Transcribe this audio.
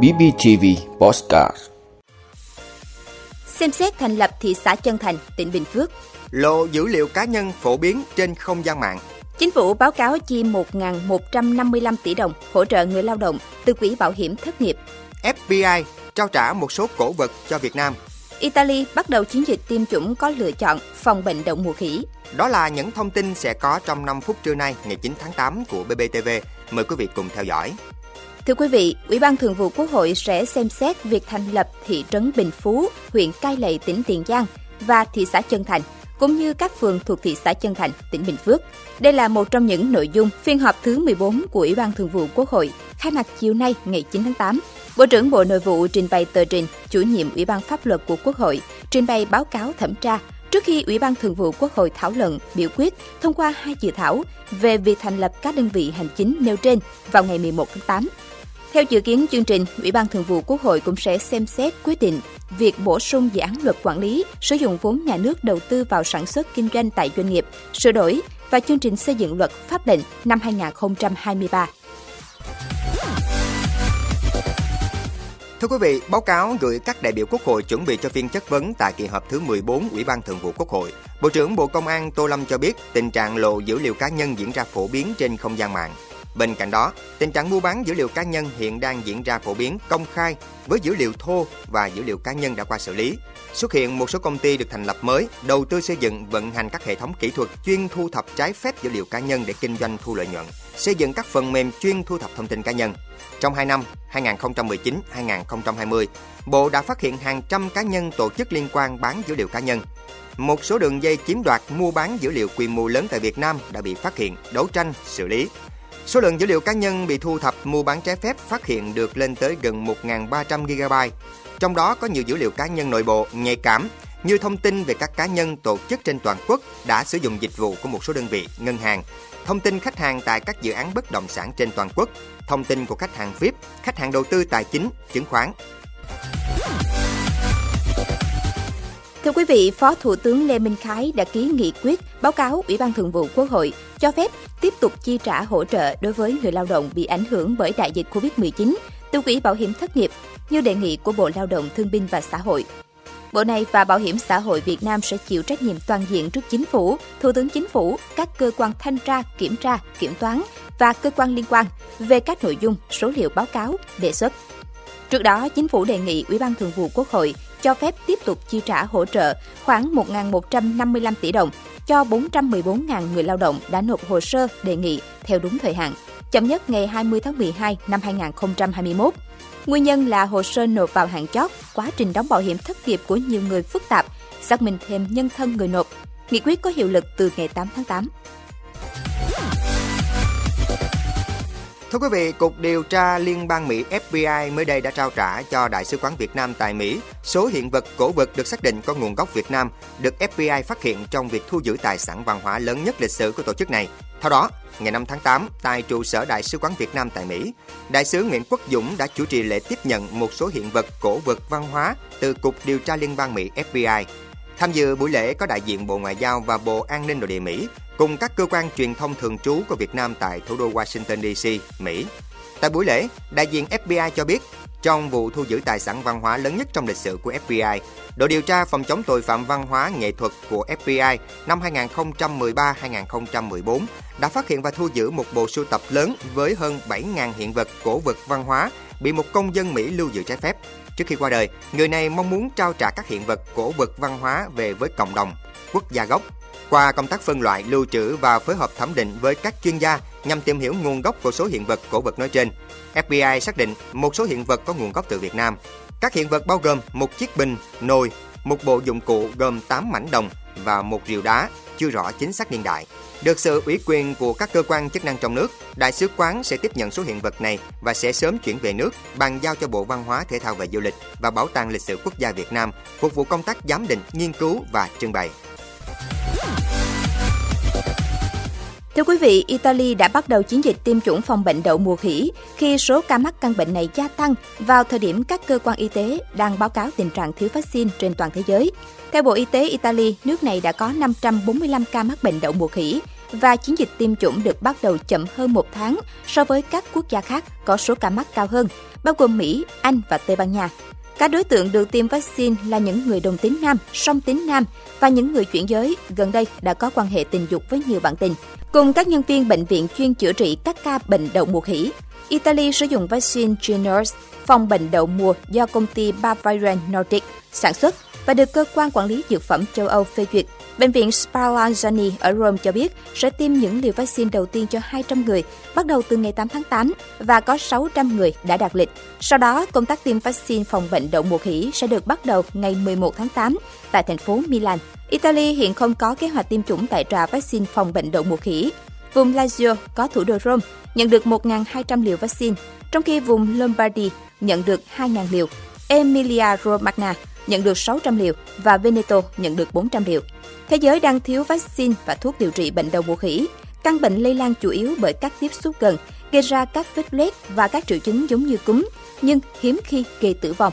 BBTV Postcard Xem xét thành lập thị xã Chân Thành, tỉnh Bình Phước. Lộ dữ liệu cá nhân phổ biến trên không gian mạng. Chính phủ báo cáo chi 1.155 tỷ đồng hỗ trợ người lao động từ quỹ bảo hiểm thất nghiệp. FBI trao trả một số cổ vật cho Việt Nam. Italy bắt đầu chiến dịch tiêm chủng có lựa chọn phòng bệnh đậu mùa khỉ. Đó là những thông tin sẽ có trong 5 phút trưa nay ngày 9 tháng 8 của BBTV. Mời quý vị cùng theo dõi. Thưa quý vị, Ủy ban Thường vụ Quốc hội sẽ xem xét việc thành lập thị trấn Bình Phú, huyện Cai Lậy, tỉnh Tiền Giang và thị xã Chân Thành, cũng như các phường thuộc thị xã Chân Thành, tỉnh Bình Phước. Đây là một trong những nội dung phiên họp thứ 14 của Ủy ban Thường vụ Quốc hội khai mạc chiều nay ngày 9 tháng 8. Bộ trưởng Bộ Nội vụ trình bày tờ trình, chủ nhiệm Ủy ban Pháp luật của Quốc hội trình bày báo cáo thẩm tra trước khi Ủy ban Thường vụ Quốc hội thảo luận, biểu quyết thông qua hai dự thảo về việc thành lập các đơn vị hành chính nêu trên vào ngày 11 tháng 8. Theo dự kiến chương trình, Ủy ban Thường vụ Quốc hội cũng sẽ xem xét quyết định việc bổ sung dự án luật quản lý sử dụng vốn nhà nước đầu tư vào sản xuất kinh doanh tại doanh nghiệp, sửa đổi và chương trình xây dựng luật pháp lệnh năm 2023. Thưa quý vị, báo cáo gửi các đại biểu Quốc hội chuẩn bị cho phiên chất vấn tại kỳ họp thứ 14 Ủy ban Thường vụ Quốc hội. Bộ trưởng Bộ Công an Tô Lâm cho biết tình trạng lộ dữ liệu cá nhân diễn ra phổ biến trên không gian mạng. Bên cạnh đó, tình trạng mua bán dữ liệu cá nhân hiện đang diễn ra phổ biến công khai với dữ liệu thô và dữ liệu cá nhân đã qua xử lý. Xuất hiện một số công ty được thành lập mới, đầu tư xây dựng vận hành các hệ thống kỹ thuật chuyên thu thập trái phép dữ liệu cá nhân để kinh doanh thu lợi nhuận, xây dựng các phần mềm chuyên thu thập thông tin cá nhân. Trong 2 năm 2019-2020, Bộ đã phát hiện hàng trăm cá nhân tổ chức liên quan bán dữ liệu cá nhân. Một số đường dây chiếm đoạt mua bán dữ liệu quy mô lớn tại Việt Nam đã bị phát hiện, đấu tranh, xử lý. Số lượng dữ liệu cá nhân bị thu thập mua bán trái phép phát hiện được lên tới gần 1.300 GB. Trong đó có nhiều dữ liệu cá nhân nội bộ nhạy cảm như thông tin về các cá nhân tổ chức trên toàn quốc đã sử dụng dịch vụ của một số đơn vị, ngân hàng, thông tin khách hàng tại các dự án bất động sản trên toàn quốc, thông tin của khách hàng VIP, khách hàng đầu tư tài chính, chứng khoán. Thưa quý vị, Phó Thủ tướng Lê Minh Khái đã ký nghị quyết báo cáo Ủy ban Thường vụ Quốc hội cho phép tiếp tục chi trả hỗ trợ đối với người lao động bị ảnh hưởng bởi đại dịch COVID-19 từ quỹ bảo hiểm thất nghiệp như đề nghị của Bộ Lao động Thương binh và Xã hội. Bộ này và Bảo hiểm xã hội Việt Nam sẽ chịu trách nhiệm toàn diện trước chính phủ, Thủ tướng Chính phủ, các cơ quan thanh tra, kiểm tra, kiểm toán và cơ quan liên quan về các nội dung, số liệu báo cáo, đề xuất. Trước đó, chính phủ đề nghị Ủy ban Thường vụ Quốc hội cho phép tiếp tục chi trả hỗ trợ khoảng 1.155 tỷ đồng cho 414.000 người lao động đã nộp hồ sơ đề nghị theo đúng thời hạn, chậm nhất ngày 20 tháng 12 năm 2021. Nguyên nhân là hồ sơ nộp vào hạn chót, quá trình đóng bảo hiểm thất nghiệp của nhiều người phức tạp, xác minh thêm nhân thân người nộp. Nghị quyết có hiệu lực từ ngày 8 tháng 8. Thưa quý vị, Cục Điều tra Liên bang Mỹ FBI mới đây đã trao trả cho Đại sứ quán Việt Nam tại Mỹ số hiện vật cổ vật được xác định có nguồn gốc Việt Nam, được FBI phát hiện trong việc thu giữ tài sản văn hóa lớn nhất lịch sử của tổ chức này. Theo đó, ngày 5 tháng 8, tại trụ sở Đại sứ quán Việt Nam tại Mỹ, Đại sứ Nguyễn Quốc Dũng đã chủ trì lễ tiếp nhận một số hiện vật cổ vật văn hóa từ Cục Điều tra Liên bang Mỹ FBI. Tham dự buổi lễ có đại diện Bộ Ngoại giao và Bộ An ninh Nội địa Mỹ, cùng các cơ quan truyền thông thường trú của Việt Nam tại thủ đô Washington DC, Mỹ. Tại buổi lễ, đại diện FBI cho biết, trong vụ thu giữ tài sản văn hóa lớn nhất trong lịch sử của FBI, đội điều tra phòng chống tội phạm văn hóa nghệ thuật của FBI năm 2013-2014 đã phát hiện và thu giữ một bộ sưu tập lớn với hơn 7.000 hiện vật cổ vật văn hóa bị một công dân Mỹ lưu giữ trái phép. Trước khi qua đời, người này mong muốn trao trả các hiện vật cổ vật văn hóa về với cộng đồng, quốc gia gốc qua công tác phân loại, lưu trữ và phối hợp thẩm định với các chuyên gia nhằm tìm hiểu nguồn gốc của số hiện vật cổ vật nói trên, FBI xác định một số hiện vật có nguồn gốc từ Việt Nam. Các hiện vật bao gồm một chiếc bình, nồi, một bộ dụng cụ gồm 8 mảnh đồng và một rìu đá, chưa rõ chính xác niên đại. Được sự ủy quyền của các cơ quan chức năng trong nước, Đại sứ quán sẽ tiếp nhận số hiện vật này và sẽ sớm chuyển về nước, bàn giao cho Bộ Văn hóa Thể thao và Du lịch và Bảo tàng Lịch sử Quốc gia Việt Nam phục vụ công tác giám định, nghiên cứu và trưng bày. Thưa quý vị, Italy đã bắt đầu chiến dịch tiêm chủng phòng bệnh đậu mùa khỉ khi số ca mắc căn bệnh này gia tăng vào thời điểm các cơ quan y tế đang báo cáo tình trạng thiếu vaccine trên toàn thế giới. Theo Bộ Y tế Italy, nước này đã có 545 ca mắc bệnh đậu mùa khỉ và chiến dịch tiêm chủng được bắt đầu chậm hơn một tháng so với các quốc gia khác có số ca mắc cao hơn, bao gồm Mỹ, Anh và Tây Ban Nha. Các đối tượng được tiêm vaccine là những người đồng tính nam, song tính nam và những người chuyển giới gần đây đã có quan hệ tình dục với nhiều bạn tình, cùng các nhân viên bệnh viện chuyên chữa trị các ca bệnh đậu mùa khỉ. Italy sử dụng vaccine Jynneos phòng bệnh đậu mùa do công ty Bavarian Nordic sản xuất và được cơ quan quản lý dược phẩm châu Âu phê duyệt. Bệnh viện Spallanzani ở Rome cho biết sẽ tiêm những liều vaccine đầu tiên cho 200 người bắt đầu từ ngày 8 tháng 8 và có 600 người đã đạt lịch. Sau đó, công tác tiêm vaccine phòng bệnh đậu mùa khỉ sẽ được bắt đầu ngày 11 tháng 8 tại thành phố Milan. Italy hiện không có kế hoạch tiêm chủng tại trà vaccine phòng bệnh đậu mùa khỉ. Vùng Lazio có thủ đô Rome nhận được 1.200 liều vaccine, trong khi vùng Lombardy nhận được 2.000 liều. Emilia Romagna nhận được 600 liều và Veneto nhận được 400 liều. Thế giới đang thiếu vaccine và thuốc điều trị bệnh đậu mùa khỉ. Căn bệnh lây lan chủ yếu bởi các tiếp xúc gần, gây ra các vết loét và các triệu chứng giống như cúm, nhưng hiếm khi gây tử vong.